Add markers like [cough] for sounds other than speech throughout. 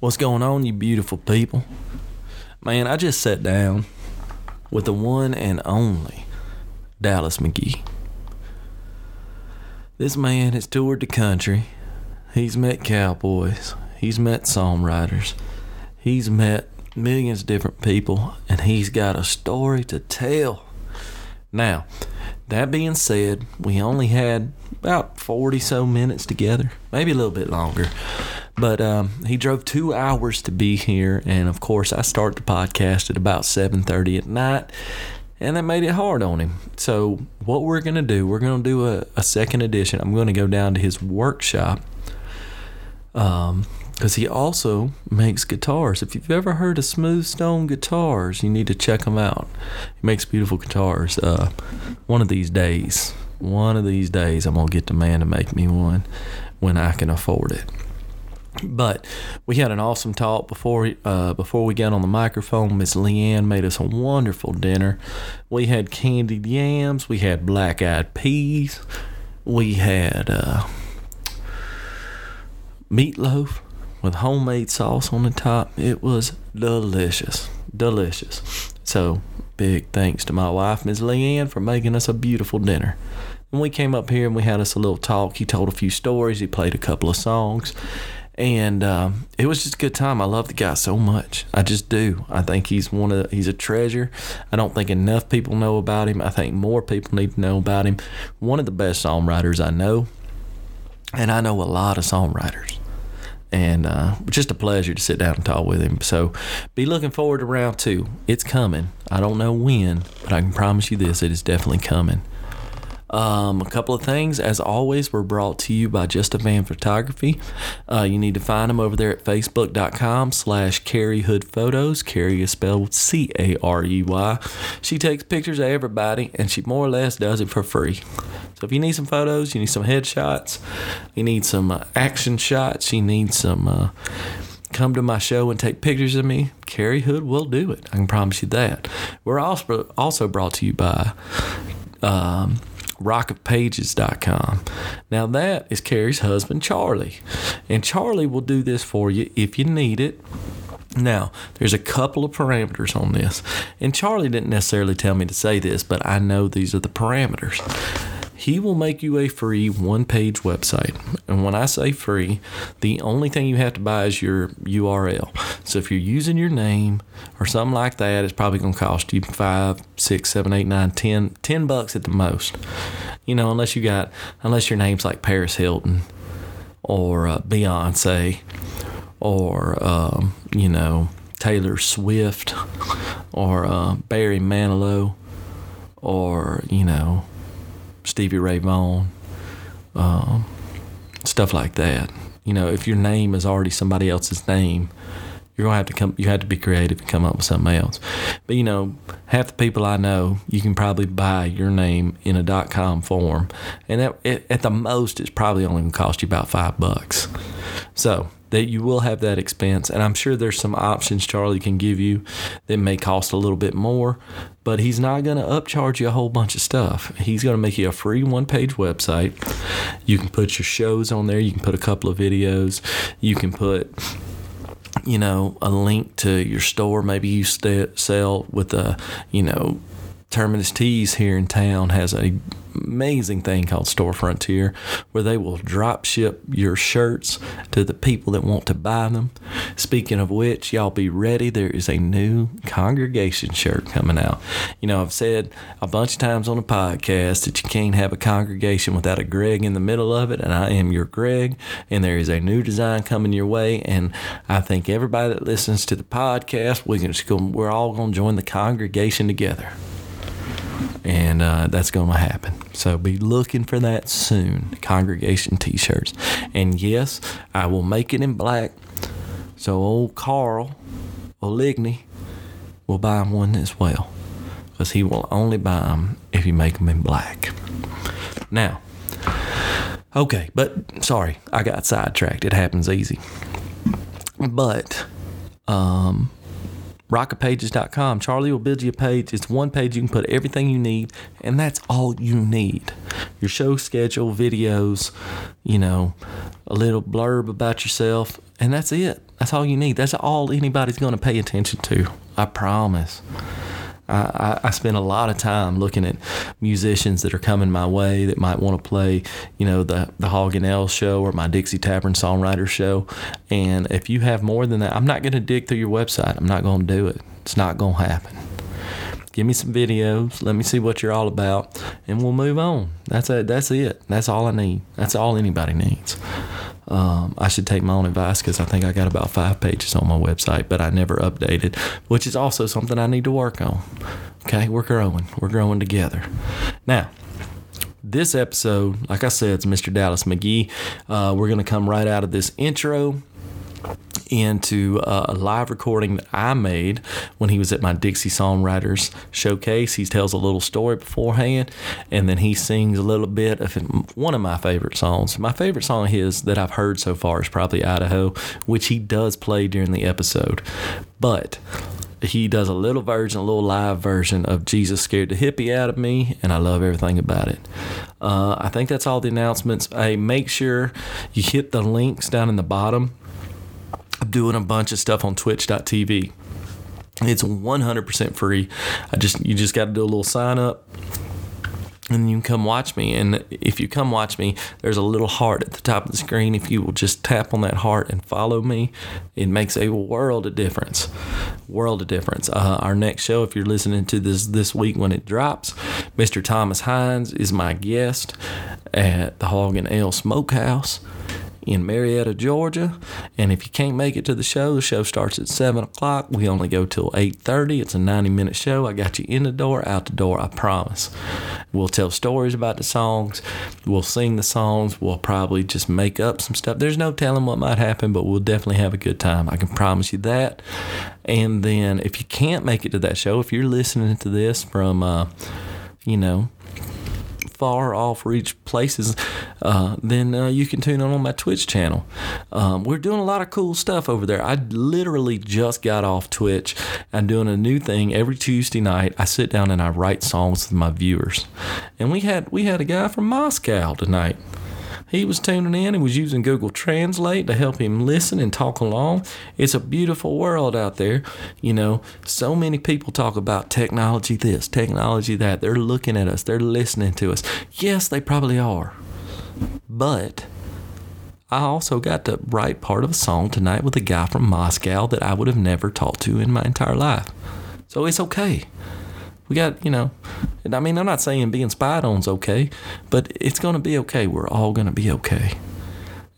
What's going on, you beautiful people? Man, I just sat down with the one and only Dallas McGee. This man has toured the country. He's met cowboys. He's met songwriters. He's met millions of different people, and he's got a story to tell. Now, that being said, we only had about 40 so minutes together, maybe a little bit longer. But um, he drove two hours to be here, and of course, I start the podcast at about 7:30 at night, and that made it hard on him. So, what we're gonna do, we're gonna do a, a second edition. I'm gonna go down to his workshop, um, because he also makes guitars. If you've ever heard of Smooth Stone Guitars, you need to check him out. He makes beautiful guitars. Uh, one of these days, one of these days, I'm gonna get the man to make me one when I can afford it. But we had an awesome talk before uh, before we got on the microphone. Miss Leanne made us a wonderful dinner. We had candied yams. We had black eyed peas. We had uh, meatloaf with homemade sauce on the top. It was delicious, delicious. So big thanks to my wife, Miss Leanne, for making us a beautiful dinner. And we came up here and we had us a little talk. He told a few stories. He played a couple of songs and um, it was just a good time. I love the guy so much. I just do. I think he's one of the, he's a treasure. I don't think enough people know about him. I think more people need to know about him. One of the best songwriters I know, and I know a lot of songwriters. And uh, just a pleasure to sit down and talk with him. So be looking forward to round two. It's coming. I don't know when, but I can promise you this: it is definitely coming. Um, a couple of things, as always, were brought to you by Just a Fan Photography. Uh, you need to find them over there at facebook.com slash Carey Hood Photos. Carey is spelled C A R E Y. She takes pictures of everybody and she more or less does it for free. So if you need some photos, you need some headshots, you need some uh, action shots, you need some. Uh, come to my show and take pictures of me, Carey Hood will do it. I can promise you that. We're also also brought to you by um, rockofpages.com. Now, that is Carey's husband, Charlie. And Charlie will do this for you if you need it. Now, there's a couple of parameters on this. And Charlie didn't necessarily tell me to say this, but I know these are the parameters. He will make you a free one page website. And when I say free, the only thing you have to buy is your URL. So if you're using your name or something like that, it's probably going to cost you five, six, seven, eight, nine, ten, ten bucks at the most. You know, unless you got, unless your name's like Paris Hilton or uh, Beyonce or, um, you know, Taylor Swift or uh, Barry Manilow or, you know, Stevie Ray Vaughan, um, stuff like that. You know, if your name is already somebody else's name, you're gonna have to come. You have to be creative and come up with something else. But you know, half the people I know, you can probably buy your name in a dot .com form, and that, at the most, it's probably only gonna cost you about five bucks. So that you will have that expense. And I'm sure there's some options Charlie can give you that may cost a little bit more, but he's not going to upcharge you a whole bunch of stuff. He's going to make you a free one page website. You can put your shows on there, you can put a couple of videos, you can put you know a link to your store maybe you sell with a you know terminus tees here in town has a amazing thing called Store Frontier where they will drop ship your shirts to the people that want to buy them. Speaking of which, y'all be ready. There is a new congregation shirt coming out. You know, I've said a bunch of times on the podcast that you can't have a congregation without a Greg in the middle of it, and I am your Greg, and there is a new design coming your way. And I think everybody that listens to the podcast, we can just go, we're all going to join the congregation together and uh, that's going to happen. So be looking for that soon. Congregation T-shirts, and yes, I will make it in black. So old Carl Oligny will buy one as well, because he will only buy them if you make them in black. Now, okay, but sorry, I got sidetracked. It happens easy. But um, rockofpages.com. Charlie will build you a page. It's one page you can put everything you need, and that's all you need. Your show schedule, videos, you know, a little blurb about yourself, and that's it. That's all you need. That's all anybody's going to pay attention to. I promise. I, I, spend a lot of time looking at musicians that are coming my way that might want to play, you know, the the Hog and Ale show or my Dixie Tavern Songwriter show. And if you have more than that, I'm not going to dig through your website. I'm not going to do it. It's not going to happen. Give me some videos. Let me see what you're all about, and we'll move on. That's it. That's it. That's all I need. That's all anybody needs. Um, I should take my own advice because I think I got about five pages on my website, but I never updated, which is also something I need to work on. Okay, we're growing. We're growing together. Now, this episode, like I said, it's Mr. Dallas McGee. Uh, we're going to come right out of this intro into a live recording that I made when he was at my Dixie Songwriters showcase. He tells a little story beforehand, and then he sings a little bit of one of my favorite songs. My favorite song of his that I've heard so far is probably Idaho, which he does play during the episode. But he does a little version, a little live version of Jesus Scared the Hippie Out of Me, and I love everything about it. Uh, I think that's all the announcements. Hey, make sure you hit the links down in the bottom I'm doing a bunch of stuff on twitch.tv. It's 100% free. I just you just got to do a little sign up and you can come watch me. And if you come watch me, there's a little heart at the top of the screen. If you will just tap on that heart and follow me, it makes a world of difference. World of difference. Uh, our next show, if you're listening to this this week when it drops, Mr. Thomas Hines is my guest at the Hog and Ale Smokehouse in Marietta, Georgia. And if you can't make it to the show, the show starts at seven o'clock. We only go till eight thirty. It's a ninety minute show. I got you in the door, out the door. I promise. We'll tell stories about the songs. We'll sing the songs. We'll probably just make up some stuff. There's no telling what might happen, but we'll definitely have a good time. I can promise you that. And then if you can't make it to that show, if you're listening to this from, uh, you know, far off reach places, uh, then uh, you can tune in on my Twitch channel. Um, we're doing a lot of cool stuff over there. I literally just got off Twitch. I'm doing a new thing every Tuesday night. I sit down and I write songs with my viewers, and we had we had a guy from Moscow tonight. He was tuning in and was using Google Translate to help him listen and talk along. It's a beautiful world out there. You know, so many people talk about technology this, technology that. They're looking at us, they're listening to us. Yes, they probably are. But I also got to write part of a song tonight with a guy from Moscow that I would have never talked to in my entire life. So it's okay. We got, you know, I mean, I'm not saying being spied on's okay, but it's going to be okay. We're all going to be okay.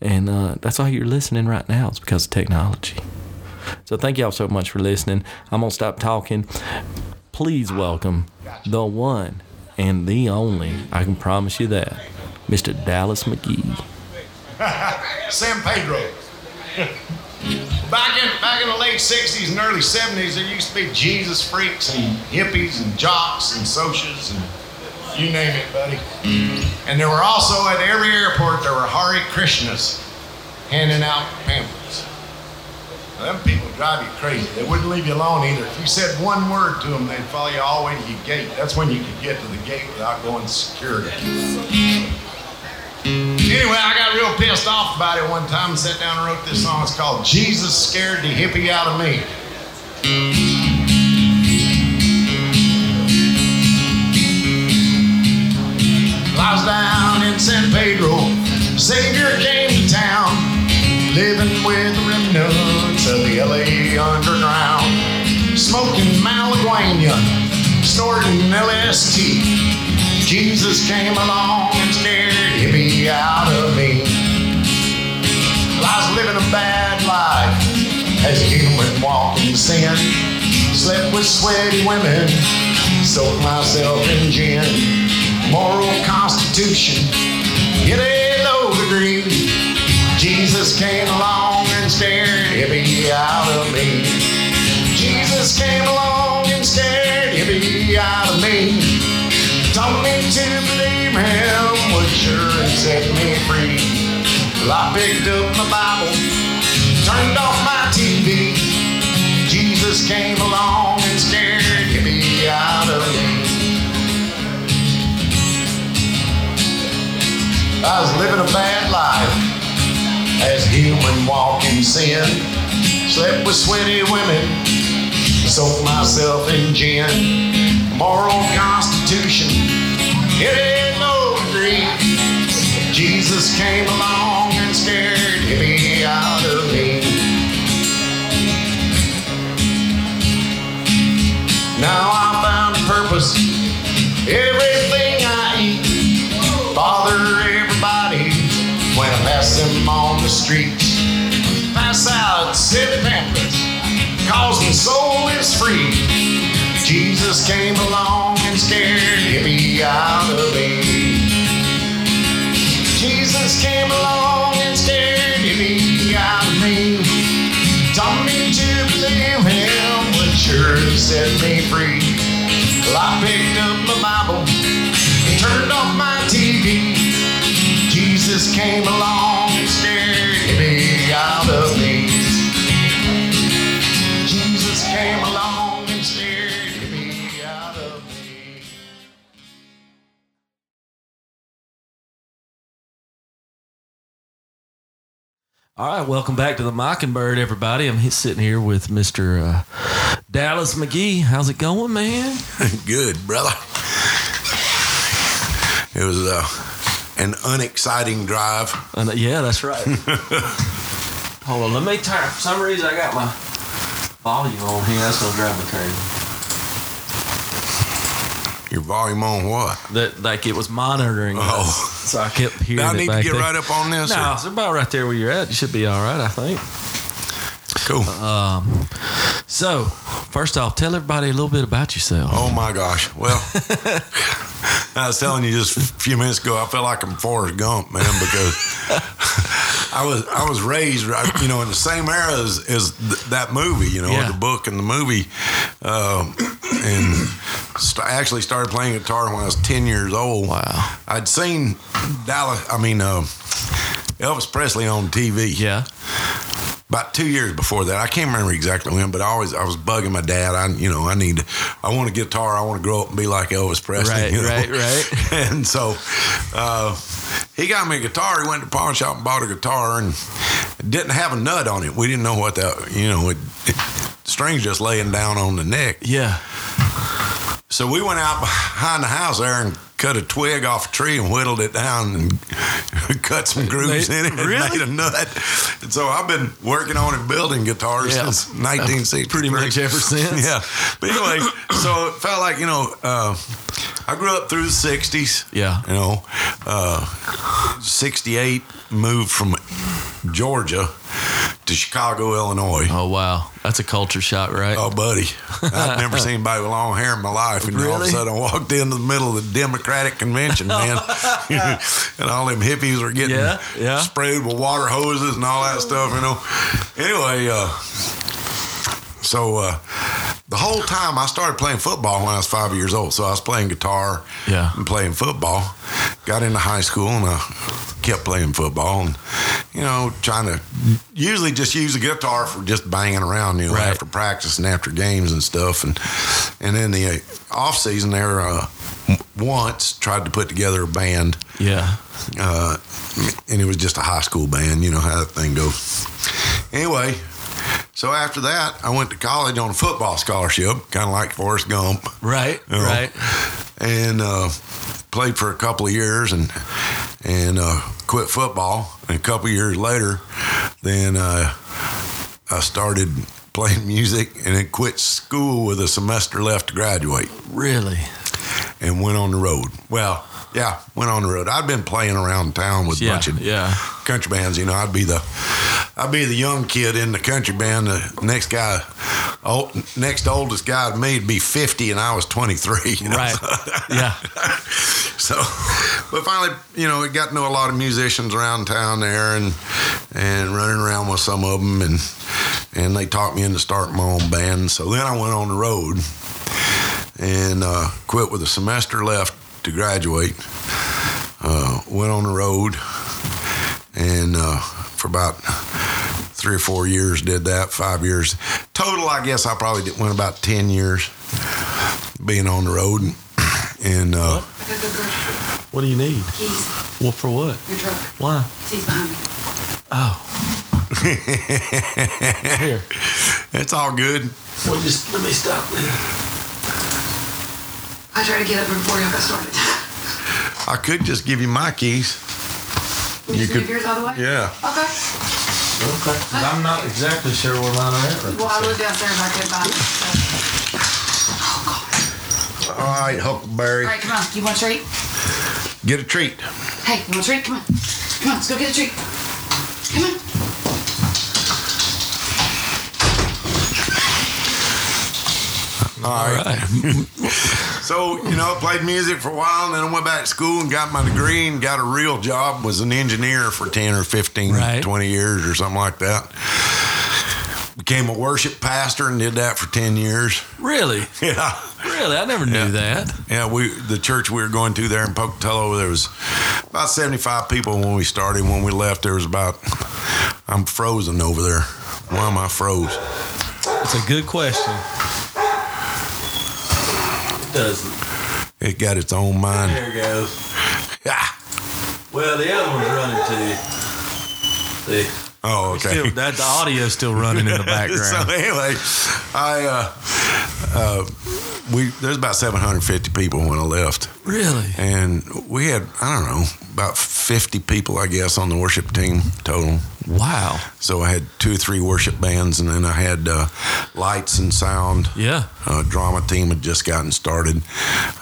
And uh, that's why you're listening right now. It's because of technology. So thank y'all so much for listening. I'm going to stop talking. Please welcome the one and the only, I can promise you that, Mr. Dallas McGee. [laughs] San Pedro. [laughs] Back in back in the late '60s and early '70s, there used to be Jesus freaks and hippies and jocks and socias and you name it, buddy. And there were also at every airport there were Hare Krishnas handing out pamphlets. Now, them people drive you crazy. They wouldn't leave you alone either. If you said one word to them, they'd follow you all the way to your gate. That's when you could get to the gate without going security. Anyway, I got real pissed off about it one time and sat down and wrote this song. It's called Jesus Scared the Hippie Out of Me. I was down in San Pedro, Savior came to town, living with the remnants of the LA underground, smoking marijuana, snorting LSD. Jesus came along and scared hippie out of me. Well, I was living a bad life as a human walking sin. Slept with sweaty women, soaked myself in gin. Moral constitution, get a low degree. Jesus came along and scared hippie out of me. Jesus came along and scared hippie out of me. Told me to believe him would sure set me free. Well, I picked up my Bible, turned off my TV. Jesus came along and scared me out of me. I was living a bad life as human walking sin. Slept with sweaty women, soaked myself in gin. Moral constitution, it ain't no degree. Jesus came along and scared me out of me. Now I found purpose, everything I eat. Bother everybody when I pass them on the streets. Pass out, sip pamphlets, cause my soul is free. Jesus came along and scared me of me. Jesus came along and scared me out of me. Taught me to believe him would surely set me free. Well, I picked up my Bible and turned off my TV. Jesus came along All right, welcome back to the Mockingbird, everybody. I'm sitting here with Mr. Uh, Dallas McGee. How's it going, man? [laughs] Good, brother. It was uh, an unexciting drive. Uh, yeah, that's right. [laughs] Hold on, let me turn. For some reason, I got my volume on here. That's gonna drive me crazy. Your volume on what? That like it was monitoring. us, Oh. so I kept hearing Do I need to get there. right up on this? or- No, it's about right there where you're at. You should be all right, I think. Cool. Um, so first off, tell everybody a little bit about yourself. Oh my gosh. Well, [laughs] I was telling you just a few minutes ago, I felt like I'm Forrest Gump, man, because [laughs] I was I was raised, you know, in the same era as, as th- that movie, you know, Yeah. the book and the movie, um, and st- I actually started playing guitar when I was ten years old. Wow. I'd seen Dallas, I mean uh, Elvis Presley on TV Yeah. about two years before that. I can't remember exactly when, but I always I was bugging my dad. I you know I need to, I want a guitar. I want to grow up and be like Elvis Presley. Right, [laughs] you know? right, right. [laughs] and so uh, he got me a guitar. He went to the pawn shop and bought a guitar and didn't have a nut on it. We didn't know what that you know it, it strings just laying down on the neck. Yeah. So we went out behind the house there and cut a twig off a tree and whittled it down and [laughs] cut some grooves Made- in it and really? made a nut. And so I've been working on and building guitars Yeah. since 1960. Pretty much ever [laughs] since. Yeah. But anyway, so it felt like, you know, uh, I grew up through the 60s. Yeah. You know, uh, 68, moved from Georgia to Chicago, Illinois. Oh wow, that's a culture shock, right? Oh, buddy, I've never [laughs] seen anybody with long hair in my life, and all of a sudden I walked into the middle of the Democratic convention, man, [laughs] and all them hippies were getting Yeah, yeah. sprayed with water hoses and all that stuff, you know. Anyway, uh, so uh, the whole time I started playing football when I was five years old. So I was playing guitar Yeah. and playing football. Got into high school and I kept playing football and, you know, trying to usually just use the guitar for just banging around, you know, Right. after practice and after games and stuff. And and then the off season there, uh, once tried to put together a band Yeah. uh, and it was just a high school band. You know how that thing goes. Anyway, so after that, I went to college on a football scholarship, kind of like Forrest Gump, Right. you know, Right. and uh, played for a couple of years and and uh, quit football. And a couple of years later, then uh, I started playing [laughs] music and then quit school with a semester left to graduate Really. and went on the road. Well, yeah, went on the road. I'd been playing around town with a Yeah. bunch of Yeah. country bands. You know, I'd be the I'd be the young kid in the country band. The next guy, old, next oldest guy to me would be fifty, and I was twenty three. You know? Right. [laughs] Yeah. So, but finally, you know, we got to know a lot of musicians around town there, and and running around with some of them, and and they talked me into starting my own band. So then I went on the road and uh, quit with a semester left to graduate. Uh, went on the road, and uh, for about three or four years did that. Five years total, I guess I probably did, went about ten years being on the road, and. Uh, I gotta go grocery shopping. What do you need? Keys, Well, for what? your truck. Why? Seats behind me. Oh. [laughs] Here. It's all good. Well, just let me stop there. I tried to get up before y'all got started. I could just give you my keys. Would You you, could- leave yours out of the way? Yeah. Okay. Okay. I'm not exactly sure where mine are at. Well, I lived downstairs. I couldn't find it. [laughs] Oh, so. All right, Huckleberry. All right, come on. You want a treat? Get a treat. Hey, you want a treat? Come on. Come on, let's go get a treat. Come on. All right. [laughs] So, you know, I played music for a while and then I went back to school and got my degree and got a real job, was an engineer for 10 or 15, Right. 20 years or something like that. Became a worship pastor and did that for 10 years. Really? [laughs] Yeah. Really? I never knew Yeah. that. Yeah, we the church we were going to there in Pocatello, there was about 75 people when we started. When we left, there was about, I'm frozen over there. Why am I froze? It's a good question. Doesn't. It got its own mind. There it goes. Yeah. Well, the other one's running too. See, Oh, okay. still, that the audio's still running in the [laughs] background. so anyway, I uh, uh, we there's about 750 people when I left, really? and we had I don't know about 50 people I guess on the worship team total. Wow. So I had two or three worship bands, and then I had uh, lights and sound. Yeah. Uh, drama team had just gotten started.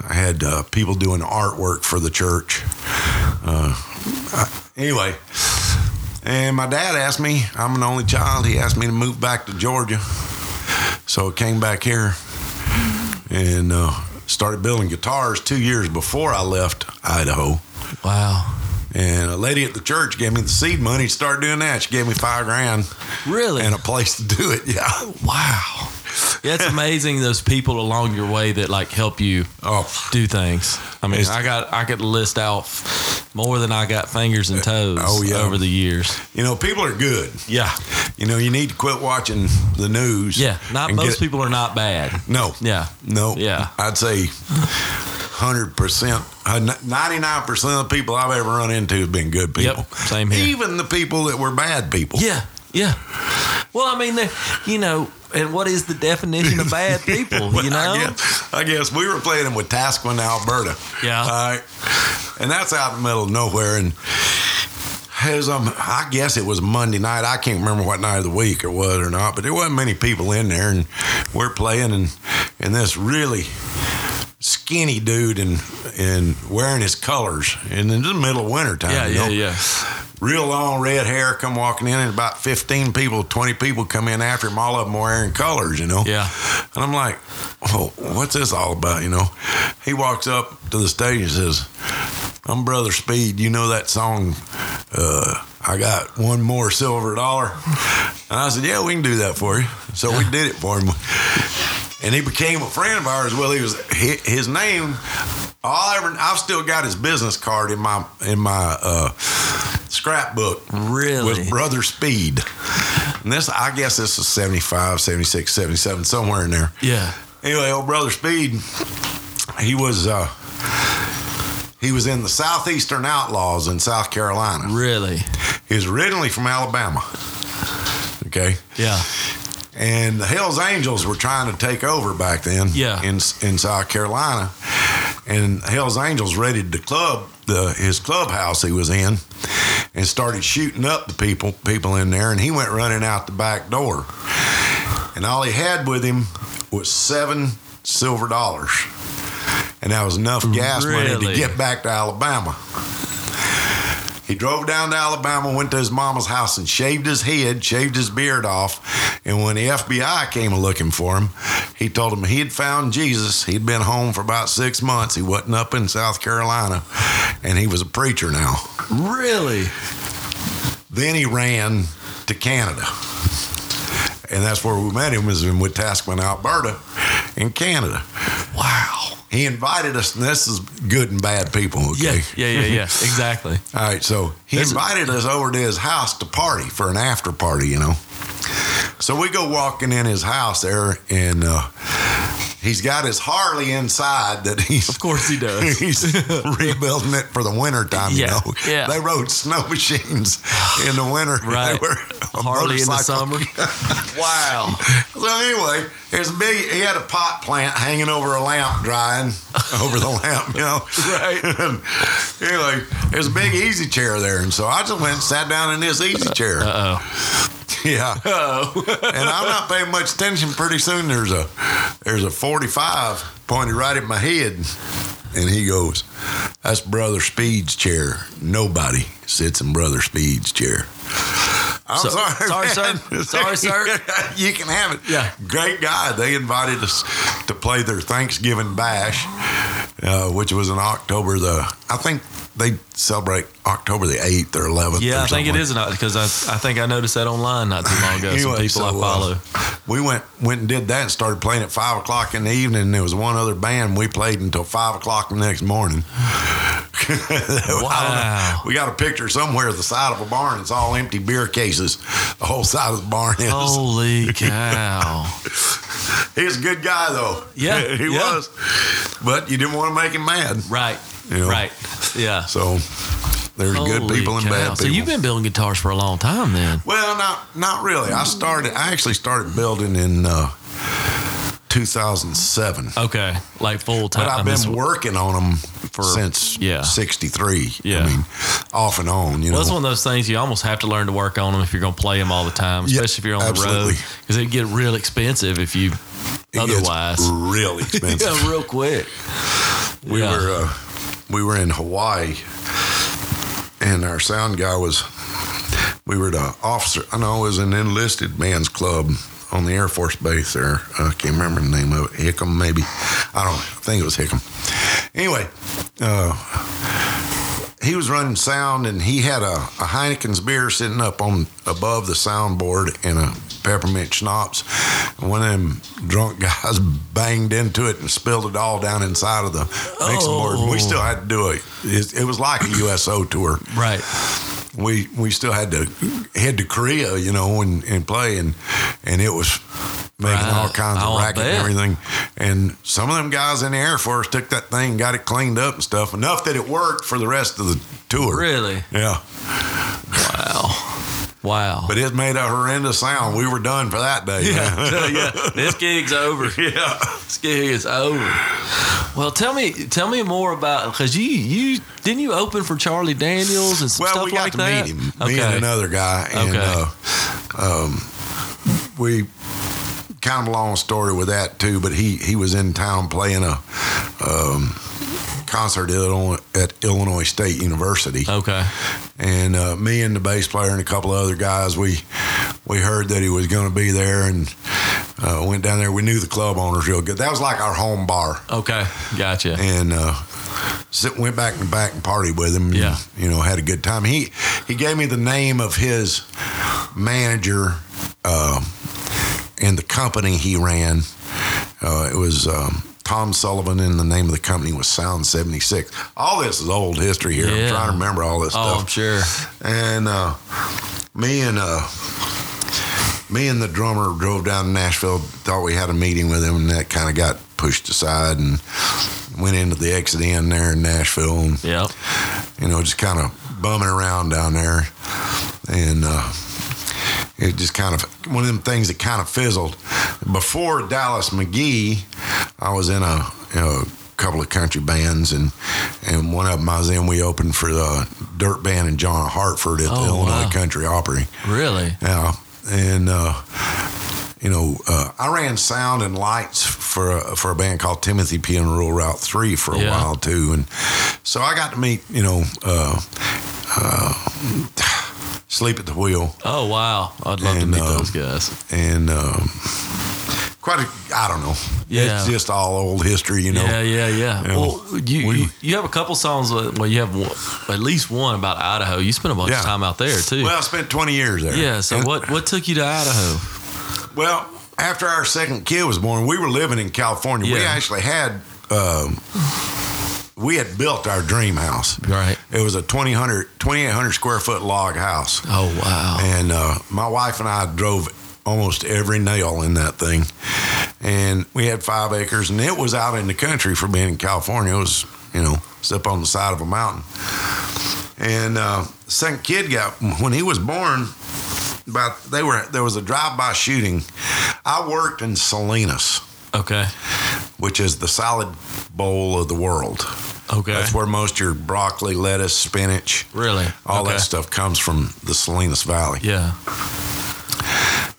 I had uh, people doing artwork for the church. Uh, anyway, and my dad asked me. I'm an only child. He asked me to move back to Georgia, so I came back here and uh, started building guitars two years before I left Idaho. Wow. And a lady at the church gave me the seed money to start doing that. She gave me five grand Really? and a place to do it. Yeah. wow. Yeah, it's [laughs] amazing those people along your way that like help you Oh, do things. I mean, It's- I got I could list out more than I got fingers and toes Oh, yeah. over the years. you know, people are good. Yeah. You know, you need to quit watching the news. Yeah. Not most get- people are not bad. No. Yeah. No. Yeah. I'd say 100%, uh, 99% of the people I've ever run into have been good people. Yep, same here. Even the people that were bad people. Yeah. Yeah. Well, I mean, they- you know, and what is the definition of bad [laughs] people? Well, you know? I guess, I guess we were playing in Wetaskiwin, Alberta. Yeah. All right. And that's out in the middle of nowhere. And as um, I guess it was Monday night. I can't remember what night of the week it was or not, but there wasn't many people in there. And we're playing, and and this really skinny dude and and wearing his colors, and in the middle of winter time. Yeah, you yeah, yeah. Real long red hair come walking in, and about 15 people, 20 people come in after him, all of them wearing colors, you know? Yeah. And I'm like, oh, what's this all about, you know? He walks up to the stage and says, I'm Brother Speed. You know that song, uh, I got one more silver dollar? And I said, yeah, we can do that for you. So we did it for him. And he became a friend of ours. Well, he was his name. All I ever, I've still got his business card in my in my uh, scrapbook Really? was Brother Speed. And this, I guess this is 75, 76, 77, somewhere in there. Yeah. Anyway, old Brother Speed, he was uh, he was in the Southeastern Outlaws in South Carolina. Really? He was originally from Alabama. Okay. Yeah. And the Hells Angels were trying to take over back then Yeah. in in South Carolina. And Hells Angels raided the club, the his clubhouse he was in, and started shooting up the people people in there. And he went running out the back door. And all he had with him was seven silver dollars. And that was enough gas money to get back to Alabama. He drove down to Alabama, went to his mama's house and shaved his head, shaved his beard off. And when the FBI came looking for him, he told them he'd found Jesus. He'd been home for about six months. He wasn't up in South Carolina, and he was a preacher now. Really? Then he ran to Canada. And that's where we met him, was in Wetaskiwin, Alberta, in Canada. Wow. He invited us, and this is good and bad people, Yeah. okay? Yeah. Yeah. Yeah. [laughs] exactly. All right, so he invited us over to his house to party for an after party, you know. So we go walking in his house there, and uh, he's got his Harley inside that he's Of course he does. [laughs] he's rebuilding it for the winter time. Yeah, You know, yeah. They rode snow machines in the winter. [sighs] Right. They were Harley in the summer. [laughs] wow. So anyway, there's a big. He had a pot plant hanging over a lamp, drying [laughs] over the lamp. You know. Right. And anyway, there's a big easy chair there, and so I just went and sat down in this easy chair. Uh oh. [laughs] Yeah. Oh. and I'm not paying much attention. Pretty soon there's a there's a 45 pointed right at my head, and he goes, "That's Brother Speed's chair. Nobody sits in Brother Speed's chair." I'm So- sorry, sorry, man. sir. Sorry, sir. [laughs] you can have it. Yeah. great guy. They invited us to play their Thanksgiving bash, uh, which was in October the. I think they celebrate October the 8th or 11th. Yeah, or I think it is not because I, I think I noticed that online not too long ago. [laughs] Some Anyway, people I so, uh, follow. we went went and did that and started playing at five o'clock in the evening. And there was one other band. We played until five o'clock the next morning. [laughs] I. Wow. We got a picture somewhere of the side of a barn. It's all empty beer cases. The whole side of the barn is. Holy [laughs] cow! He's a good guy though. Yeah, he yeah. was. But you didn't want to make him mad. Right, You know? right, yeah. So there's good people and cow. bad people. So you've been building guitars for a long time, then? Well, not not really. I started. I actually started building in uh, 2007. Okay, like full time. But I've been working on them For- since yeah. '63. Yeah. I mean, off and on. You Well, that's one of those things you almost have to learn to work on them if you're going to play them all the time, especially if you're on the road, because they get real expensive if you It gets otherwise. real [laughs] expensive. yeah, real quick. We Yeah. were uh, we were in Hawaii, and our sound guy was. We were the officer. I know it was an enlisted man's club on the Air Force base there. I can't remember the name of it. Hickam, maybe. I don't. I think it was Hickam. Anyway, uh, he was running sound, and he had a, a Heineken's beer sitting up on above the soundboard and a peppermint schnapps. And one of them drunk [laughs] guys banged into it and spilled it all down inside of the mixing board. We Oh. still had to do it. It, it was like a USO tour. Right. We we still had to head to Korea, you know, and, and play, and and it was making all kinds of racket and everything. And some of them guys in the Air Force took that thing, got it cleaned up and stuff, enough that it worked for the rest of the tour. Really? Yeah. Wow. Wow. But it made a horrendous sound. We were done for that day. yeah, [laughs] yeah. This gig's over. [laughs] yeah. This gig is over. Well, tell me, tell me more about because you, you didn't you open for Charlie Daniels and some Well, stuff we got like to that. meet him, Okay. me and another guy, and Okay. uh, um, we kind of a long story with that too. But he he was in town playing a um, concert at Illinois, at Illinois State University, Okay. and uh, me and the bass player and a couple of other guys, we we heard that he was going to be there, and uh, went down there. We knew the club owners real good. That was like our home bar Okay. Gotcha. and uh, sit, went back and back and partied with him. and, Yeah. you know, had a good time. He he gave me the name of his manager uh, and the company he ran. Uh, it was. Um, Tom Sullivan, and the name of the company was Sound 76. All this is old history here. Yeah. I'm trying to remember all this oh, stuff I'm sure. and uh, me and uh, me and the drummer drove down to Nashville. Thought we had a meeting with him, and that kind of got pushed aside, and went into the Exit/In there in Nashville, and Yep. you know, just kind of bumming around down there, and uh, it just kind of one of them things that kind of fizzled. Before Dallas McGee, I was in a, you know, couple of country bands, and and one of them I was in. We opened for the Dirt Band and John Hartford at Oh, the Illinois wow. Country Opry. Really? Yeah, and uh, you know, uh, I ran sound and lights for a, for a band called Timothy P and Rural Route Three for a Yeah. while too, and so I got to meet you know. Uh, uh, Sleep at the wheel, Oh wow. I'd love to And, meet uh, those guys. and um, quite a I don't know. Yeah. It's just all old history, you know. yeah, yeah, yeah. you know, well, you, we- you you have a couple songs. that- Well, you have one, at least one about Idaho. You spent a bunch Yeah. of time out there too. Well, I spent 20 years there. yeah. So And- what what took you to Idaho? Well, after our second kid was born, we were living in California. We actually had, um, we had built our dream house. Right. It was a 2,800 2,800 square foot log house. Oh wow. And uh, my wife and I drove almost every nail in that thing. and we had five acres, and it was out in the country for being in California. It was, you know, it's up on the side of a mountain. And uh, second kid got when he was born. About they were there was a drive-by shooting. I worked in Salinas, Okay. which is the salad bowl of the world. Okay. That's where most of your broccoli, lettuce, spinach, really all okay. that stuff comes from the Salinas Valley. Yeah.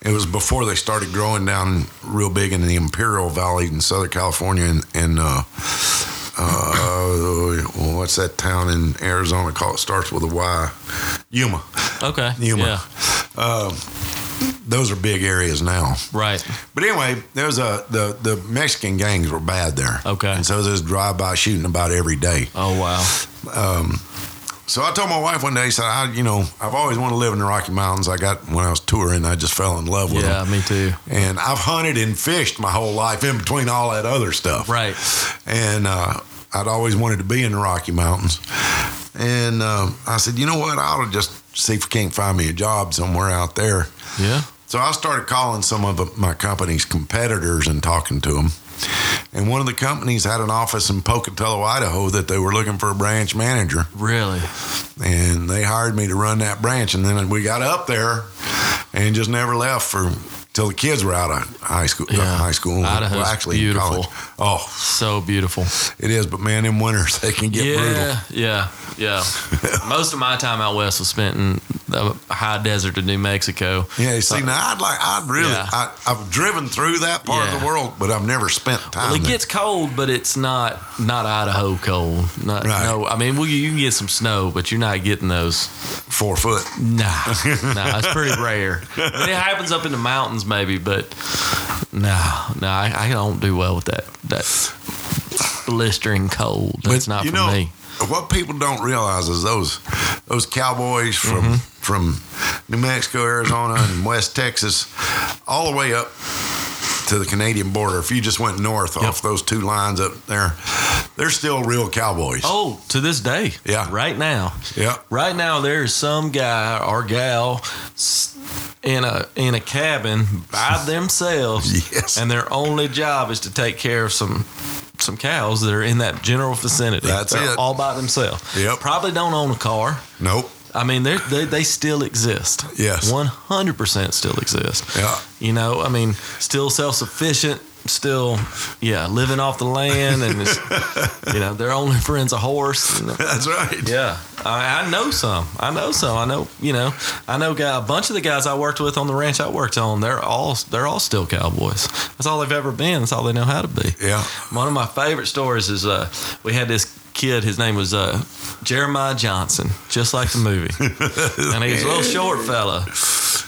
It was before they started growing down real big in the Imperial Valley in Southern California and, and uh, uh, what's that town in Arizona called? It starts with a Y. Yuma. Okay. Yuma. Yeah. Uh, those are big areas now. Right. But anyway, there's a the the Mexican gangs were bad there. Okay. And so there's drive-by shooting about every day. Oh wow. So I told my wife one day, I said, I, you know, I've always wanted to live in the Rocky Mountains. I got when I was touring, I just fell in love with it. Yeah, them. me too. And I've hunted and fished my whole life in between all that other stuff. Right. And uh, I'd always wanted to be in the Rocky Mountains. And uh, I said, you know what? I ought to just see if I can't find me a job somewhere out there. Yeah. So I started calling some of my company's competitors and talking to them. And one of the companies had an office in Pocatello, Idaho, that they were looking for a branch manager. Really. And they hired me to run that branch. And then we got up there and just never left for till the kids were out of high school. uh, Yeah. high school. Idaho's actually beautiful. college. Oh, So beautiful. it is. But man, in winters they can get brutal. yeah, yeah, yeah. [laughs] Most of my time out west was spent in the high desert of New Mexico. Yeah, you see, now I'd like, I'd really, Yeah. I, I've driven through that part of the world, but I've never spent time Well, it there. gets cold, but it's not not Idaho cold. Not, Right. No, I mean, well, you, you can get some snow, but you're not getting those. four foot. Nah, [laughs] nah, it's pretty rare. I mean, it happens up in the mountains, maybe, but nah, nah, I, I don't do well with that that blistering cold. That's not you for know, me. What people don't realize is those those cowboys from Mm-hmm. from New Mexico, Arizona, and West Texas, all the way up to the Canadian border. If you just went north off those two lines up there, they're still real cowboys. Oh, to this day, Yeah. right now, Yeah. right now, there's some guy or gal in a in a cabin by [laughs] themselves, Yes. and their only job is to take care of some some cows that are in that general vicinity. That's They're it. all by themselves. Yep. Probably don't own a car. Nope. I mean, they they still exist. Yes. one hundred percent still exist. Yeah. You know, I mean, still self sufficient, still, yeah, living off the land, and it's, [laughs] you know, their only friend's a horse. That's right. yeah, I, I know some. I know some. I know, you know, I know guy, a bunch of the guys I worked with on the ranch I worked on. They're all they're all still cowboys. That's all they've ever been. That's all they know how to be. Yeah. One of my favorite stories is uh, we had this kid. His name was uh, Jeremiah Johnson, just like the movie, [laughs] and he was a little short fella,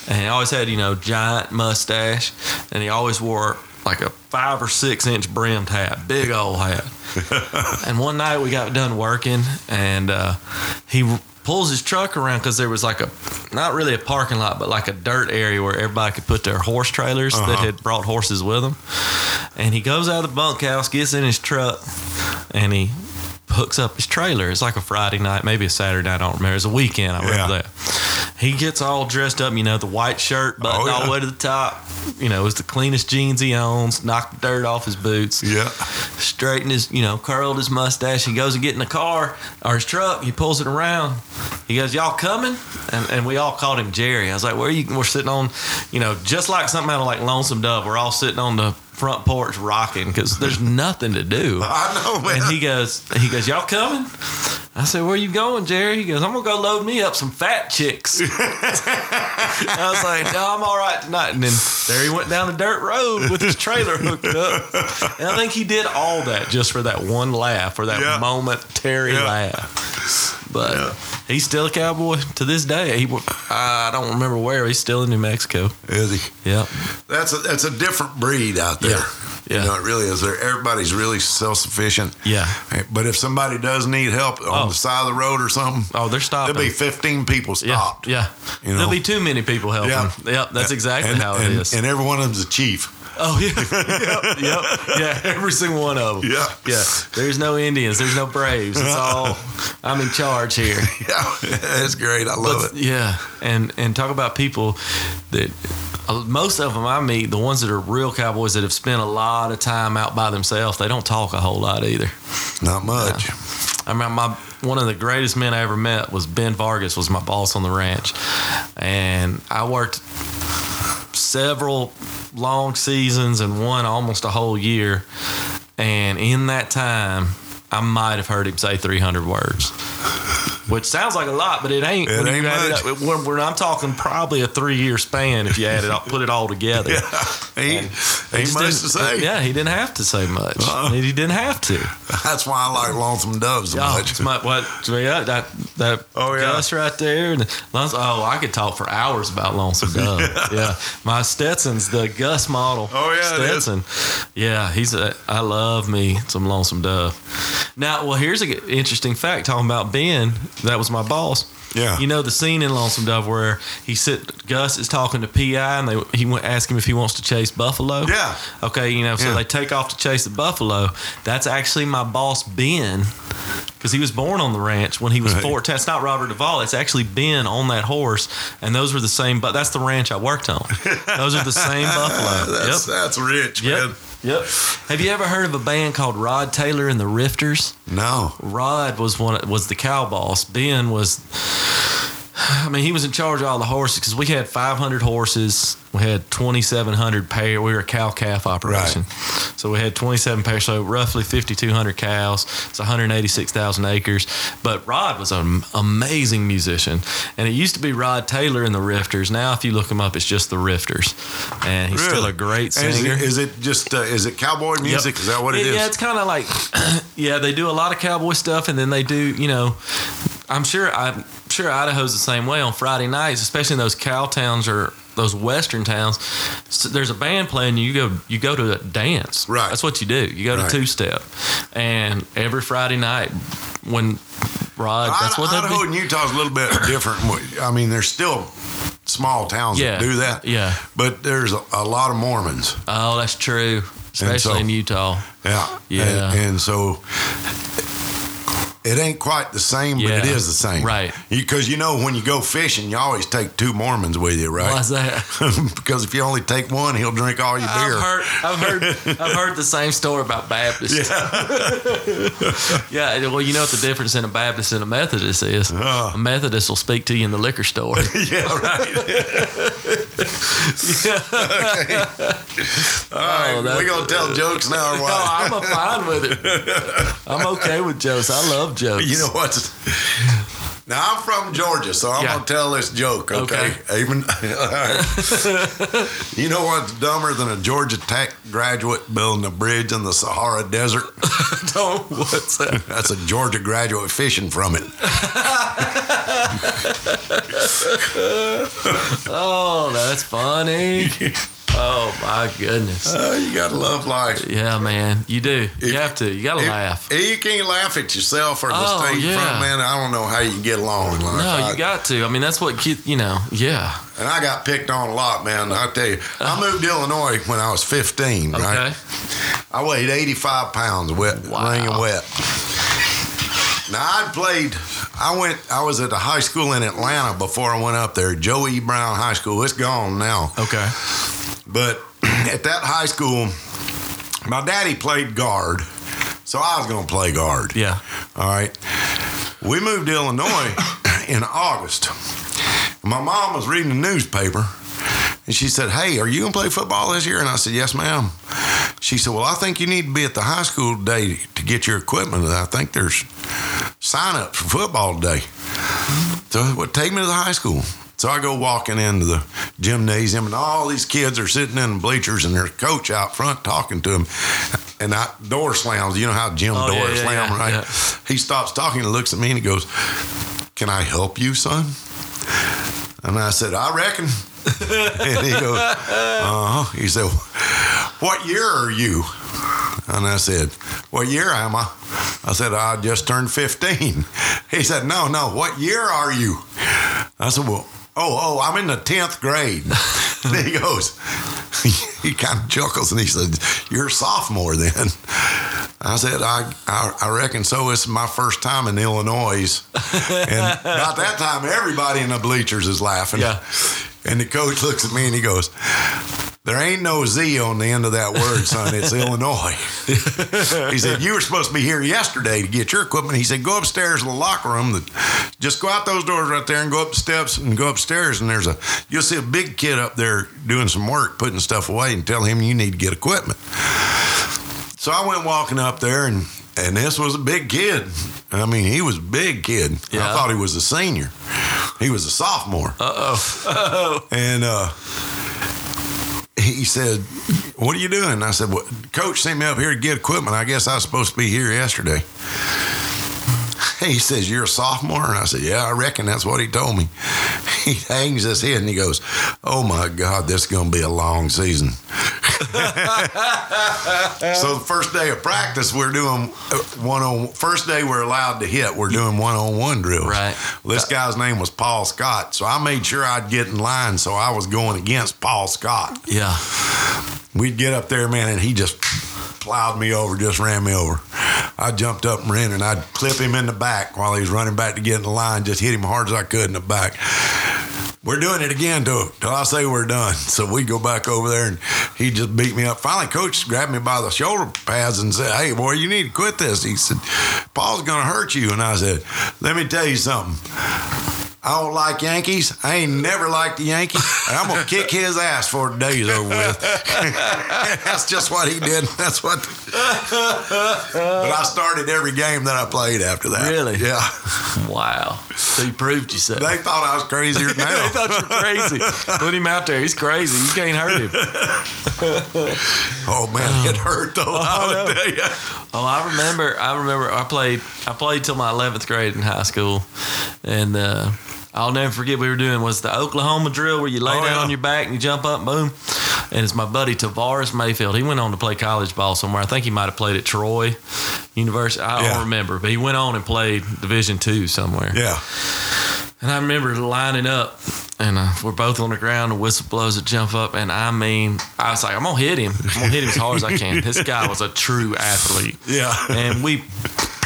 and he always had you know giant mustache, and he always wore like a five or six inch brimmed hat, big old hat. [laughs] and one night we got done working, and uh, he pulls his truck around because there was like a not really a parking lot, but like a dirt area where everybody could put their horse trailers that Uh-huh. had brought horses with them. And he goes out of the bunkhouse, gets in his truck, and he hooks up his trailer. It's like a Friday night, maybe a Saturday night. I don't remember. It's a weekend. I remember Yeah. that. He gets all dressed up, you know, the white shirt buttoned Oh, all the way to the top. You know, it's the cleanest jeans he owns. Knocked the dirt off his boots Yeah. straightened his, you know, curled his mustache. He goes to get in the car or his truck. He pulls it around. He goes, "Y'all coming?" And, and we all called him Jerry. I was like, "Where are you?" We're sitting on, you know, just like something out of like Lonesome Dove. We're all sitting on the front porch rocking because there's nothing to do. [laughs] I know, man. And he goes, he goes, "Y'all coming?" I said, "Where you going, Jerry?" He goes, "I'm gonna go load me up some fat chicks." [laughs] I was like, "No, I'm all right tonight." And then there he went down the dirt road with his trailer hooked up. And I think he did all that just for that one laugh or that Yeah. momentary Yeah. laugh. But Yeah. He's still a cowboy to this day. He, I don't remember where. He's still in New Mexico. Is he? Yep. That's a that's a different breed out there. Yeah. Yeah. You know, it really is. There, everybody's really self sufficient. Yeah. Eh, but if somebody does need help on Oh. the side of the road or something, Oh, they're stopping. there'll be 15 people yeah. stopped. Yeah. You know? There'll be too many people helping. Yeah. Yep. That's exactly and, how it and, is. And every one of them's a chief. Oh yeah, [laughs] yep, yep, yeah. Every single one of them. Yeah. yeah. There's no Indians. There's no Braves. It's all [laughs] I'm in charge here. Yeah, that's great. I love But, it. Yeah, and and talk about people that uh, most of them I meet, the ones that are real cowboys that have spent a lot of time out by themselves. They don't talk a whole lot either. Not much. I mean, my one of the greatest men I ever met was Ben Vargas was my boss on the ranch, and I worked several long seasons and one almost a whole year, and in that time. I might have heard him say 300 words, which sounds like a lot, but it ain't. It when ain't much. it up. When, I'm talking probably a three year span if you add it all, put it all together. [laughs] Ain't, He ain't much to say. Yeah, he didn't have to say much. Uh-uh. He didn't have to. That's why I like Lonesome Dove so Oh, much. my, what? Yeah, that that Oh, yeah. Gus right there. And Lons- oh, I could talk for hours about Lonesome [laughs] Dove. yeah. my Stetson's the Gus model. Oh, yeah. Stetson. Yeah, he's a. I love me some Lonesome Dove. Now, well, here's an interesting fact talking about Ben. That was my boss. Yeah. You know the scene in Lonesome Dove where he sit Gus is talking to Pi and they he went ask him if he wants to chase buffalo. Yeah. Okay, you know, so Yeah. they take off to chase the buffalo. That's actually my boss Ben, because he was born on the ranch when he was Right. 14. It's not Robert Duvall. It's actually Ben on that horse, and those were the same. But that's the ranch I worked on. [laughs] Those are the same buffalo. that's, yep. that's rich, Yep. man. Yep. Have you ever heard of a band called Rod Taylor and the Rifters? No. Rod was one was the cow boss. Ben was I mean, he was in charge of all the horses because we had 500 horses. We had 2,700 pair. We were a cow calf operation. So we had 27 pairs, so roughly 5,200 cows. It's 186,000 acres. But Rod was an amazing musician. And it used to be Rod Taylor and the Rifters. Now, if you look him up, it's just the Rifters. And he's still a great singer. Is it, is it just, uh, is it cowboy music? Yep. Is that what it is? Yeah, it's kind of like, [clears throat] yeah, they do a lot of cowboy stuff, and then they do, you know, I'm sure I'm sure Idaho's the same way on Friday nights, especially in those cow towns or those western towns. So there's a band playing, you go you go to a dance. Right. That's what you do. You go to Right. two step, and every Friday night when Rod, that's what Idaho and Utah's a little bit [coughs] different. I mean, there's still small towns Yeah. that do that. Yeah. But there's a, a lot of Mormons. Oh, that's true, especially so- in Utah. Yeah. Yeah. And, and so it ain't quite the same, but it Yeah. is the same. Right. Because you, know, when you go fishing, you always take two Mormons with you, right? Why's that? [laughs] because if you only take one, he'll drink all your beer. I've heard, I've heard, I've heard the same story about Baptists. Yeah. [laughs] well, you know what the difference in a Baptist and a Methodist is? Uh. A Methodist will speak to you in the liquor store. [laughs] yeah, right. [laughs] Oh, All right, Oh, that- we gonna tell jokes now or no. I'm a fine with it. [laughs] I'm okay with jokes. I love jokes. You know what? Now I'm from Georgia, so I'm Yeah. gonna tell this joke. Okay, Okay. even [laughs] right. [laughs] you know what's dumber than a Georgia Tech graduate building a bridge in the Sahara Desert? [laughs] Don't. What's that? That's a Georgia graduate fishing from it. Oh, that's funny. Oh my goodness. Oh, you gotta love life. Yeah, man. You do. You have to. You gotta If- laugh. if you can't laugh at yourself or the Oh, stage yeah. front man. I don't know how you get along in life. No, I- you got to. I mean, that's what. You know. Yeah. and I got picked on a lot, man. I tell you, I uh-huh. moved to Illinois when I was 15, right? Okay. I weighed 85 pounds, wet, Wow. wet. Now I played. I went. I was at a high school in Atlanta before I went up there, Joe E. Brown High School. It's gone now, Okay. but [clears throat] at that high school, my daddy played guard, so I was going to play guard. Yeah. All right. We moved to Illinois [coughs] in August. My mom was reading the newspaper and she said, Hey, are you going to play football this year? And I said, Yes, ma'am. She said, Well, I think you need to be at the high school today to get your equipment. I think there's sign up for football today. So, well, take me to the high school. So I go walking into the gymnasium, and all these kids are sitting in the bleachers, and their coach out front talking to them. And that door slams. You know how gym Oh, doors yeah, slam, yeah, right? yeah. He stops talking and looks at me and he goes, Can I help you, son? And I said, I reckon. [laughs] and he goes, Uh huh. He said, What year are you? And I said, What year am I? I said, I just turned 15. He said, No, no, what year are you? I said, Well, oh, oh, I'm in the 10th grade. [laughs] and he goes, [laughs] he kind of chuckles and he said, "You're a sophomore then." I said, I, I, I reckon so. It's my first time in Illinois. and about that time, everybody in the bleachers is laughing. Yeah. And the coach looks at me and he goes, There ain't no Z on the end of that word, son. It's [laughs] Illinois. he said, You were supposed to be here yesterday to get your equipment. He said, Go upstairs to the locker room. Just go out those doors right there and go up the steps and go upstairs. And there's a, you'll see a big kid up there doing some work, putting stuff away, and tell him you need to get equipment. So I went walking up there, and and this was a big kid. I mean, he was a big kid. Yeah. I thought he was a senior. He was a sophomore. Uh oh. [laughs] And uh, he said, "What are you doing?" I said, well, "Coach sent me up here to get equipment. I guess I was supposed to be here yesterday." He says, "You're a sophomore," and I said, "Yeah, I reckon that's what he told me." [laughs] He hangs his head and he goes, "Oh my God, this is going to be a long season." [laughs] so the first day of practice, we're doing uh, one on. First day we're allowed to hit. We're doing one on one drills. Right. Well, this guy's name was Paul Scott, so I made sure I'd get in line. So I was going against Paul Scott. Yeah. We'd get up there, man, and he just plowed me over, just ran me over. I jumped up and ran, and I'd clip him in the back while he was running back to get in the line, just hit him hard as I could in the back. We're doing it again till, till I say we're done. So we go back over there, and he just beat me up. Finally, coach grabbed me by the shoulder pads and said, Hey, boy, you need to quit this. He said, Paul's going to hurt you. And I said, Let me tell you something. I don't like Yankees. I ain't never liked the Yankees. And I'm gonna kick his ass for the day's over with. [laughs] That's just what he did. That's what. but I started every game that I played after that. Really? Yeah. Wow. So you proved yourself. They thought I was crazier than [laughs] they thought you were crazy. Put him out there. He's crazy. You can't hurt him. oh man, it hurt though. I would tell you. Oh, I remember. I remember. I played. I played till my eleventh grade in high school, and uh, I'll never forget. We were doing was the Oklahoma drill where you lay Oh, down yeah. on your back and you jump up, boom. And it's my buddy Tavares Mayfield. He went on to play college ball somewhere. I think he might have played at Troy University. I Yeah. don't remember, but he went on and played Division two somewhere. Yeah. And I remember lining up, and uh, we're both on the ground. The whistle blows to jump up, and I mean, I was like, I'm gonna hit him. I'm gonna hit him as hard as I can. This guy was a true athlete. [laughs] Yeah. And we,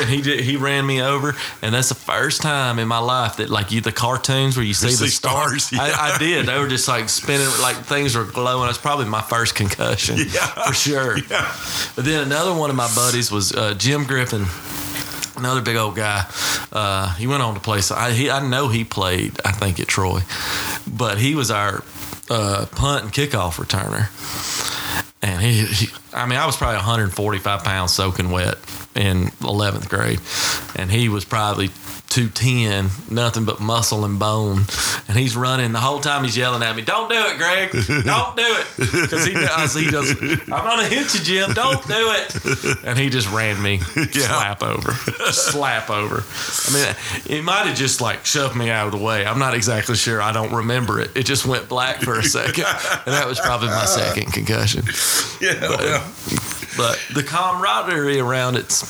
and [laughs] he did, he ran me over, and that's the first time in my life that like you the cartoons where you see, see the stars. stars, yeah. I, I did. They were just like spinning, like things were glowing. It's probably my first concussion, Yeah. for sure. [laughs] Yeah. But then another one of my buddies was uh, Jim Griffin, another big old guy. Uh, he went on to play. So I, he, I know he played. I think at Troy, but he was our uh, punt and kickoff returner. And he, he, I mean, I was probably 145 pounds soaking wet in 11th grade, and he was probably 210, nothing but muscle and bone. And he's running the whole time. He's yelling at me, "Don't do it, Greg! Don't do it!" Because he does. He does. I'm gonna hit you, Jim. Don't do it. And he just ran me slap over, slap over. I mean, he might have just like shoved me out of the way. I'm not exactly sure. I don't remember it. It just went black for a second, and that was probably my second concussion. [laughs] Yeah. yeah. But the camaraderie around it's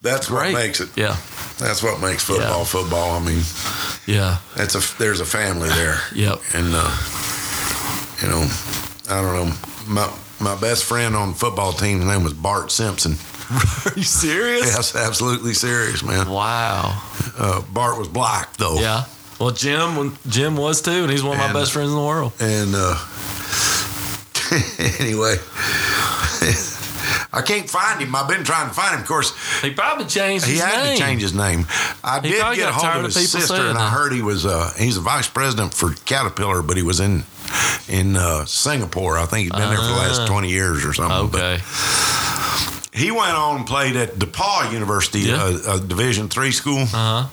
That's what makes it. Yeah, That's what makes football Yeah. football. I mean, yeah, that's a there's a family there. [laughs] yep. and uh, you know, I don't know. My my best friend on the football team, his name was Bart Simpson. [laughs] Are you serious? Yes, absolutely serious, man. Wow. Uh, Bart was black though, Yeah. Well, Jim, Jim was too, and he's one of my best friends in the world. and uh, [laughs] anyway. I can't find him. I've been trying to find him. Of course, He probably changed his name. he had name. to change his name. I He did get a hold of his sister, and I heard he was uh, he's a vice president for Caterpillar, but he was in in uh, Singapore. I think he'd been there for the last Ah. twenty years or something. But Okay. he went on and played at DePauw University, Yeah. a, a Division three school, Uh huh.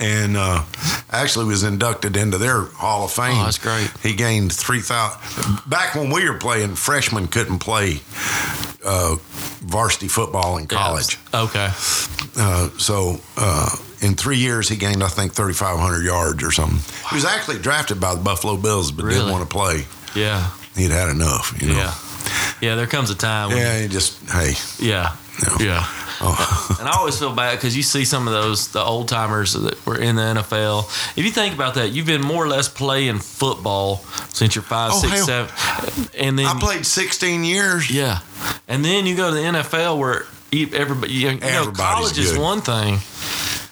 And uh, actually was inducted into their Hall of Fame. Oh, that's great. He gained three thousand. Back when we were playing, freshmen couldn't play uh, varsity football in college. Okay. Uh, so uh, in three years, he gained, I think, 3,500 yards or something. He was actually drafted by the Buffalo Bills, but Really? didn't want to play. Yeah. He'd had enough, you know. Yeah. Yeah. There comes a time when. Yeah, he just, hey, Yeah. No. Yeah. Oh. [laughs] And I always feel bad because you see some of those the old timers that were in the NFL. If you think about that, you've been more or less playing football since you're five, Oh, six, hell. seven, and then I played 16 years. yeah, and then you go to the NFL where everybody, you know, college is good. one thing,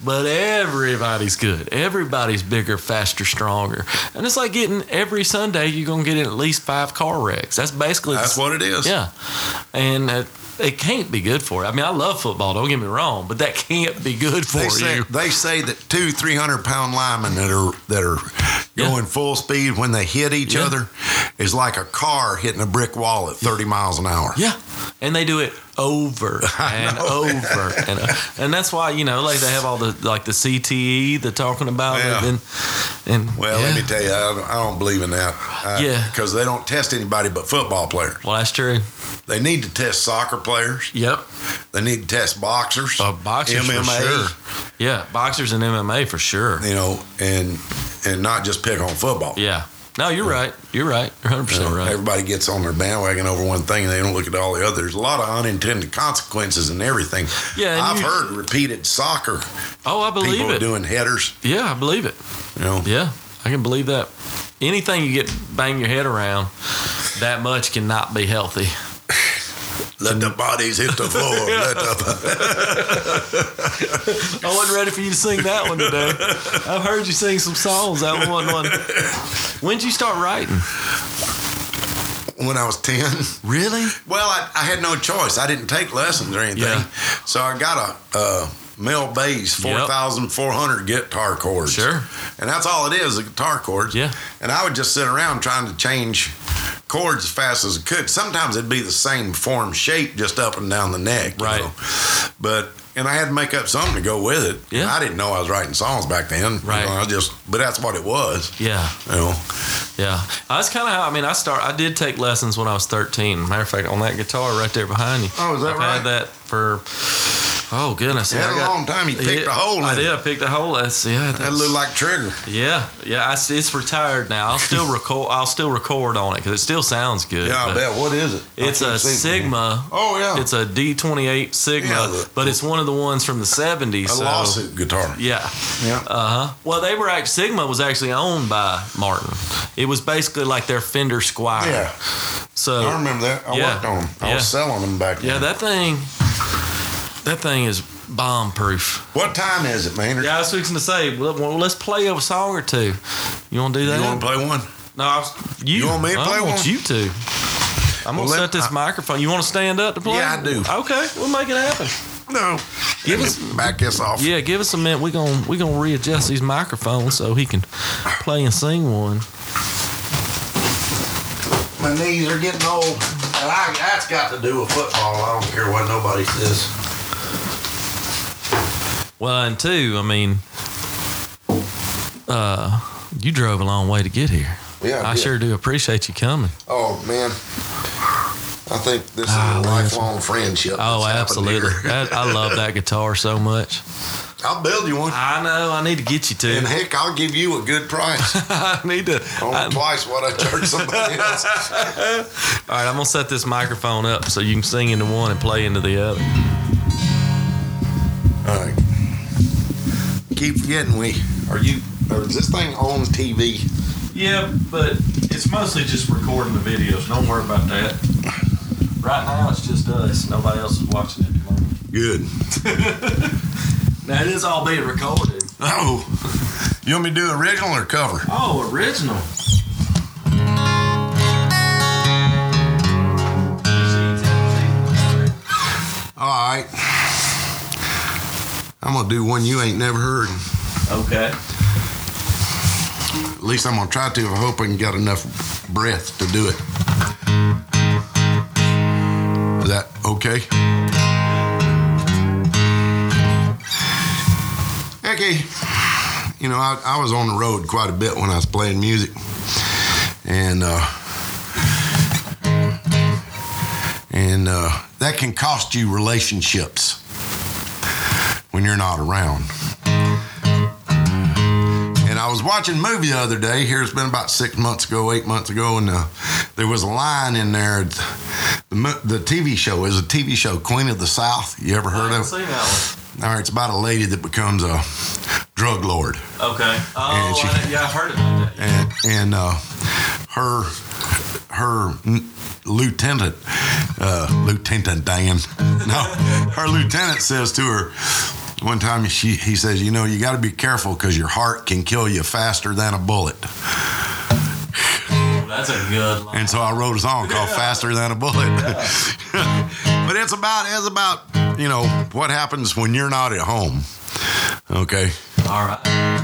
but everybody's good. Everybody's bigger, faster, stronger, and it's like getting every Sunday you're gonna get in at least five car wrecks. That's basically That's what it is. yeah, and uh, it can't be good for you. I mean, I love football. Don't get me wrong, but that can't be good for They say, you. they say that two, three hundred pound linemen that are that are Yeah. going full speed when they hit each Yeah. other is like a car hitting a brick wall at thirty miles an hour. Yeah, and they do it over [laughs] and over, and uh, and that's why you know, like they have all the like the CTE they're talking about, Yeah. and and Well, yeah. let me tell you, I don't, I don't believe in that. I- Yeah. because they don't test anybody but football players. Well, that's true. They need to test soccer players. Yep. They need to test boxers. Uh, boxers MMA. for sure. Yeah, boxers and MMA for sure. You know, and and not just pick on football. Yeah. No, you're right. You're right. You're 100 percent right. Everybody gets on their bandwagon over one thing and they don't look at all the others. A lot of unintended consequences and everything. Yeah, and I've you- heard repeated soccer Oh, I believe people it. doing headers. Yeah, I believe it. You know, Yeah, I can believe that. Anything you get bang your head around that much cannot be healthy. [laughs] let the bodies hit the floor. [laughs] let the, [laughs] I wasn't ready for you to sing that one today. I've heard you sing some songs. That one one. When'd you start writing? when I was ten. Really? Well, I, I had no choice. I didn't take lessons or anything. Yeah. So I got a, uh Mel Bay's Yep. 4,400 guitar chords. Sure. And that's all it is, the guitar chords. Yeah. And I would just sit around trying to change chords as fast as I could. Sometimes it'd be the same form shape just up and down the neck. you Right. know. But, and I had to make up something to go with it. Yeah. I didn't know I was writing songs back then. You Right. know, I just, but that's what it was. Yeah. You know. Yeah, that's kind of how I mean. I start. I did take lessons when I was thirteen. Matter of fact, on that guitar right there behind you. Oh, is that I've right? Had that for. Oh goodness! I a got- long time. You picked Yeah, a hole in I it. did. I picked a hole. That's yeah. That That's, looked like Trigger. yeah, yeah. I, it's retired now. I'll still [laughs] record. I'll still record on it because it still sounds good. Yeah, I but bet. What is it? It's a can't it. Sigma. Oh, yeah. It's a D28 Sigma, Yeah, the- but it's one of the ones from the 70s. A so, lawsuit guitar. Yeah. Yeah. Uh huh. Well, they were act Sigma was actually owned by Martin. It was basically like their Fender Squier. Yeah. So I remember that. I Yeah. worked on them. I Yeah. was selling them back then. yeah, that thing, that thing is bomb proof. What time is it, Maynard? Yeah, I was fixing to say, well, well, let's play a song or two. You want to do that? You want to play one? No, I was, you. You want me to I play want one? you to. I'm Well, gonna let- set this I- microphone. You want to stand up to play? Yeah, I do. Okay, we'll make it happen. No. Give us- me back this off. Yeah, give us a minute. We're gonna we gonna readjust these microphones so he can play and sing one. My knees are getting old. And I, that's got to do with football. I don't care what nobody says. Well, and two, I mean, uh, you drove a long way to get here. Yeah, I I sure do appreciate you coming. Oh, man. I think this is Ah, a lifelong friendship. Oh, absolutely. That, I love that [laughs] guitar so much. I'll build you one. I know. I need to get you to. And heck, I'll give you a good price. [laughs] I need to. Only I- twice what I charge somebody [laughs] else. all right, I'm gonna set this microphone up so you can sing into one and play into the other. All right. Keep forgetting we are you or is this thing on TV? Yeah, but it's mostly just recording the videos. Don't worry about that. Right now, it's just us. Nobody else is watching it. moment. Good. [laughs] Now it is all being recorded. Oh. You want me to do original or cover? Oh, original. All right. I'm gonna do one you ain't never heard. Okay. At least I'm gonna try to. I hope I can get enough breath to do it. Is that okay? Okay. You know, I, I was on the road quite a bit when I was playing music, and uh, and uh, that can cost you relationships when you're not around. And I was watching a movie the other day. Here it's been about six months ago, eight months ago, and uh, there was a line in there the, the TV show is a TV show, Queen of the South. You ever heard of it? seen that All right, it's about a lady that becomes a drug lord. Okay. Oh, she- I yeah, I've heard about that. and and uh, her her lieutenant uh, Lieutenant Dan [laughs] no her lieutenant says to her one time she he says you know you got to be careful because your heart can kill you faster than a bullet. That's a good line. and so I wrote a song called Faster Than a Bullet. [laughs] But it's about it's about you know what happens when you're not at home okay? All right.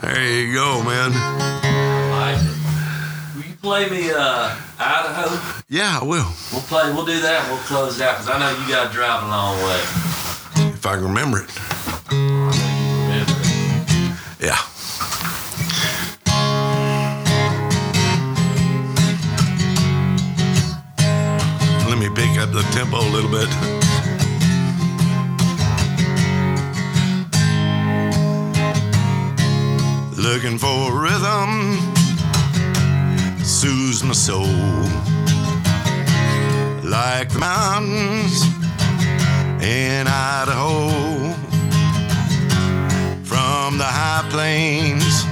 There you go, man. Will you play me uh, Idaho? Yeah, I will. We'll play. We'll do that. and We'll close it out because I know you got to drive a long way. If I can remember it. Remember it. Yeah. Let me pick up the tempo a little bit. Looking for a rhythm, soothes my soul. Like the mountains in Idaho from the high plains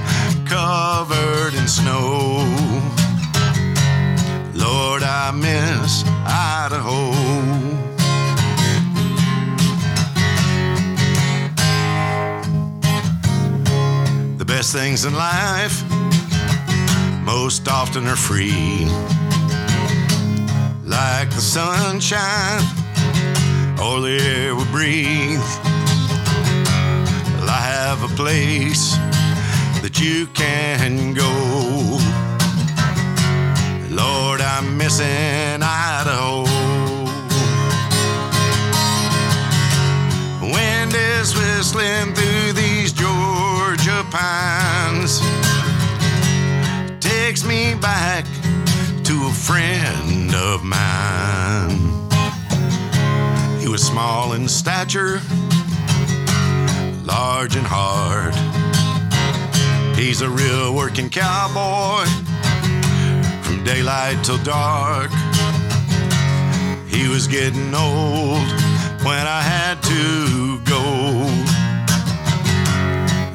covered in snow. Lord, I miss Idaho. Best things in life most often are free, like the sunshine or the air we breathe. Well, I have a place that you can go Lord, I'm missing Idaho. Wind is whistling through back to a friend of mine. He was small in stature, large and hard. He's a real working cowboy from daylight till dark. He was getting old when I had to go.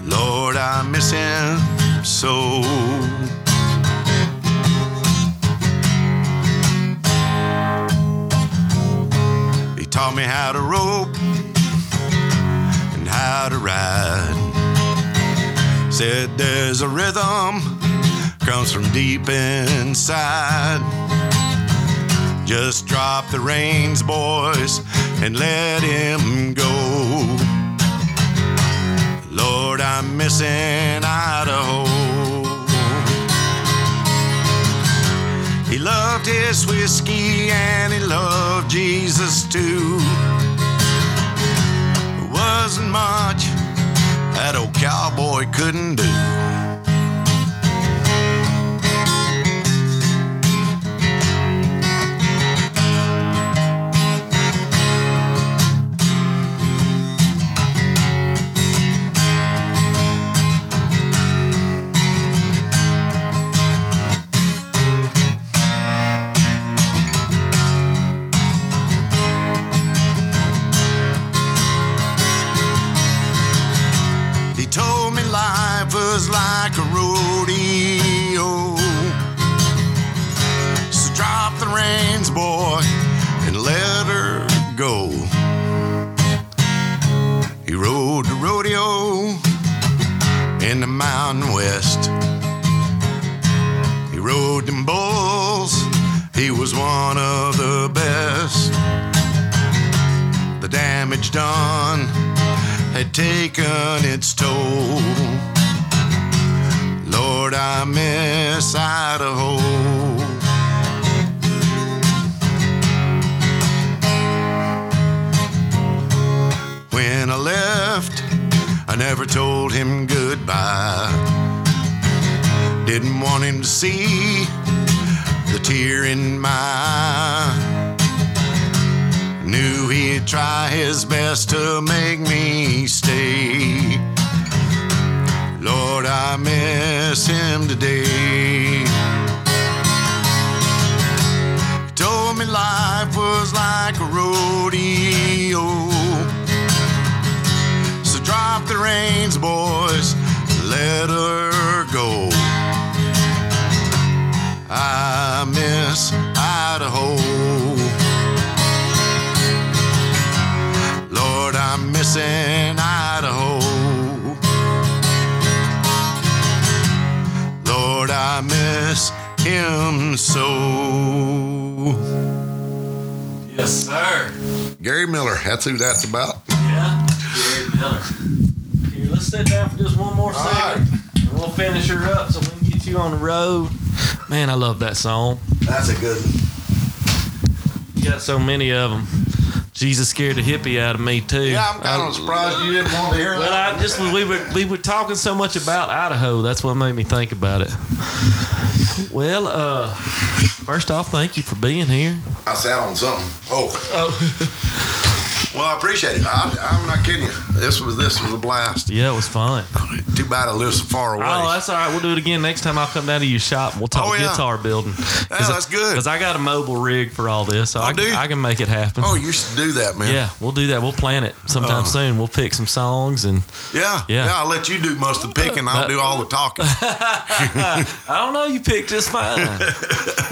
Lord, I miss him so. Taught me how to rope and how to ride. Said there's a rhythm comes from deep inside. Just drop the reins, boys, and let him go. Lord, I'm missing Idaho. Loved his whiskey and he loved Jesus too. There wasn't much that old cowboy couldn't do. Life was like a rodeo. So drop the reins, boy, and let her go. He rode the rodeo in the Mountain West. He rode them bulls, he was one of the best. The damage done had taken its toll. Lord, I miss Idaho. When I left, I never told him goodbye. Didn't want him to see the tear in my eye. Knew he'd try his best to make me stay. Lord, I miss him today. He told me life was like a rodeo. So drop the reins, boys, let her go. I miss Idaho. I'm missing Idaho. Lord, I miss him so. Yes, sir. Gary Miller, that's who that's about. Yeah, Gary Miller. Here, let's sit down for just one more second. And we'll finish her up so we can get you on the road. Man, I love that song. That's a good one. You got so many of them. Jesus scared the hippie out of me too. Yeah, I'm kind I- of surprised you didn't want to hear it. Well, that. I just we were we were talking so much about Idaho. That's what made me think about it. Well, uh, first off, thank you for being here. I sat on something. Oh. Oh. [laughs] Well, I appreciate it. I, I'm not kidding you. This was this was a blast. Yeah, it was fun. Too bad I live so far away. Oh, that's all right. We'll do it again next time. I'll come down to your shop. and We'll talk Oh, yeah. guitar building. Yeah, that's good. Because I got a mobile rig for all this, so oh, I, do you? I can make it happen. Oh, you should do that, man. yeah, we'll do that. We'll plan it sometime Oh. soon. We'll pick some songs and Yeah. Yeah. I'll let you do most of the picking. I'll do all the talking. [laughs] I don't know. You picked just fine.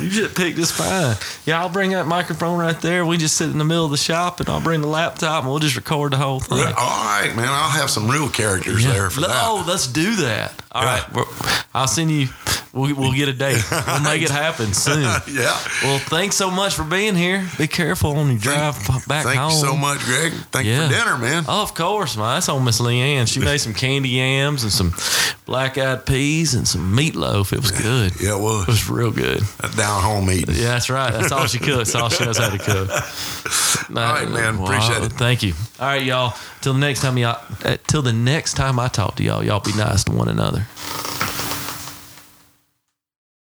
you just picked just fine. Yeah, I'll bring that microphone right there. We just sit in the middle of the shop, and I'll bring the laptop, and we'll just record the whole thing. All right, man. I'll have some real characters Yeah. there for Let- that. Oh, let's do that. All Yeah. right, I'll send you We'll, we'll get a date. We'll make it happen soon. [laughs] Yeah. Well, thanks so much for being here. Be careful on your drive back Thank home. you so much, Greg. Thank you for dinner, man. Oh, of course, man. That's on Miss Leanne. She made some candy yams and some black eyed peas and some meatloaf. It was good. Yeah, it was. It was. real good. Down home eating. Yeah, that's right. That's all she cooks. That's all she knows how to cook. [laughs] All right, man. Appreciate it. Thank you. All right, y'all. Till the next time, y'all. Uh, till the next time I talk to y'all, y'all be nice to one another.